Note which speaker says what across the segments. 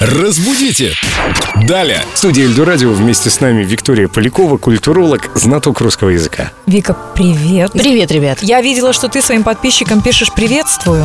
Speaker 1: Разбудите! Далее! В студии Эльду Радио вместе с нами Виктория Полякова, культуролог, знаток русского языка.
Speaker 2: Вика, привет.
Speaker 3: Привет, ребят.
Speaker 2: Я видела, что ты своим подписчикам пишешь «приветствую».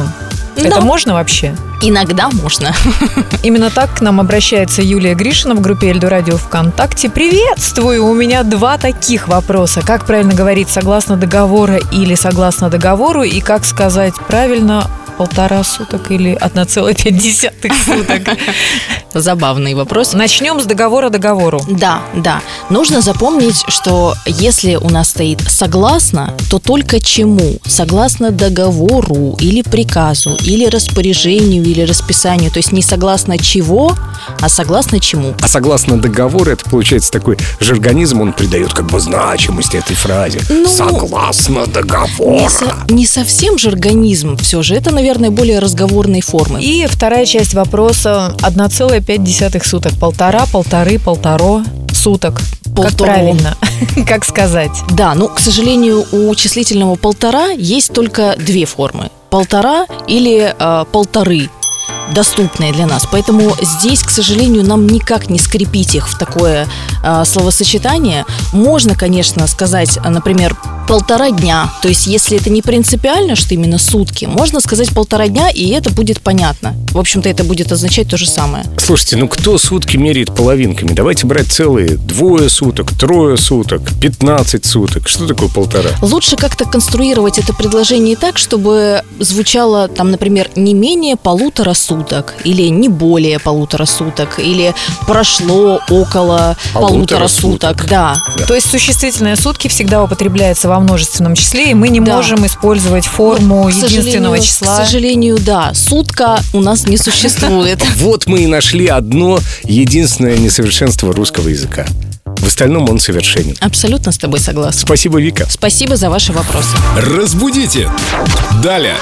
Speaker 3: Да.
Speaker 2: Это можно вообще?
Speaker 3: Иногда можно.
Speaker 2: Именно так к нам обращается Юлия Гришина в группе Эльду Радио ВКонтакте. Приветствую! У меня два таких вопроса. Как правильно говорить согласно договора или согласно договору? И как сказать правильно полтора суток или 1,5 суток?
Speaker 3: Забавный вопрос.
Speaker 2: Начнем с договора договору.
Speaker 3: Да, да. Нужно запомнить, что если у нас стоит согласно, то только чему? Согласно договору или приказу, или распоряжению, или расписанию. То есть не согласно чего, а согласно чему.
Speaker 1: А согласно договору, это получается такой жаргонизм, он придает как бы значимости этой фразе.
Speaker 3: Ну,
Speaker 1: согласно
Speaker 3: Не,
Speaker 1: договору.
Speaker 3: со- не совсем же организм все же. Это, наверное, более разговорной формы.
Speaker 2: И вторая часть вопроса 1,5 суток. Полтора, полторы, полторо суток. Как
Speaker 3: Полторо.
Speaker 2: правильно? Как сказать?
Speaker 3: Да, ну, к сожалению, у числительного полтора есть только две формы. Полтора или э, полторы доступные для нас. Поэтому здесь, к сожалению, нам никак не скрепить их в такое э, словосочетание. Можно, конечно, сказать, например, полтора дня. То есть, если это не принципиально, что именно сутки, можно сказать полтора дня, и это будет понятно. В общем-то, это будет означать то же самое.
Speaker 1: Слушайте, ну кто сутки меряет половинками? Давайте брать целые двое суток, трое суток, 15 суток. Что такое полтора?
Speaker 3: Лучше как-то конструировать это предложение так, чтобы звучало там, например, не менее полутора суток, или не более полутора суток, или прошло около
Speaker 1: полутора, суток.
Speaker 3: суток. Да.
Speaker 1: Да.
Speaker 2: То есть существительное сутки всегда употребляется во множественном числе, и мы не
Speaker 3: Да.
Speaker 2: можем использовать форму
Speaker 3: К
Speaker 2: единственного числа.
Speaker 3: К сожалению, да. Сутка у нас не существует.
Speaker 1: Вот мы и нашли одно единственное несовершенство русского языка. В остальном он совершенен.
Speaker 3: Абсолютно с тобой согласна.
Speaker 1: Спасибо, Вика.
Speaker 3: Спасибо за ваши вопросы.
Speaker 1: Разбудите! Далее!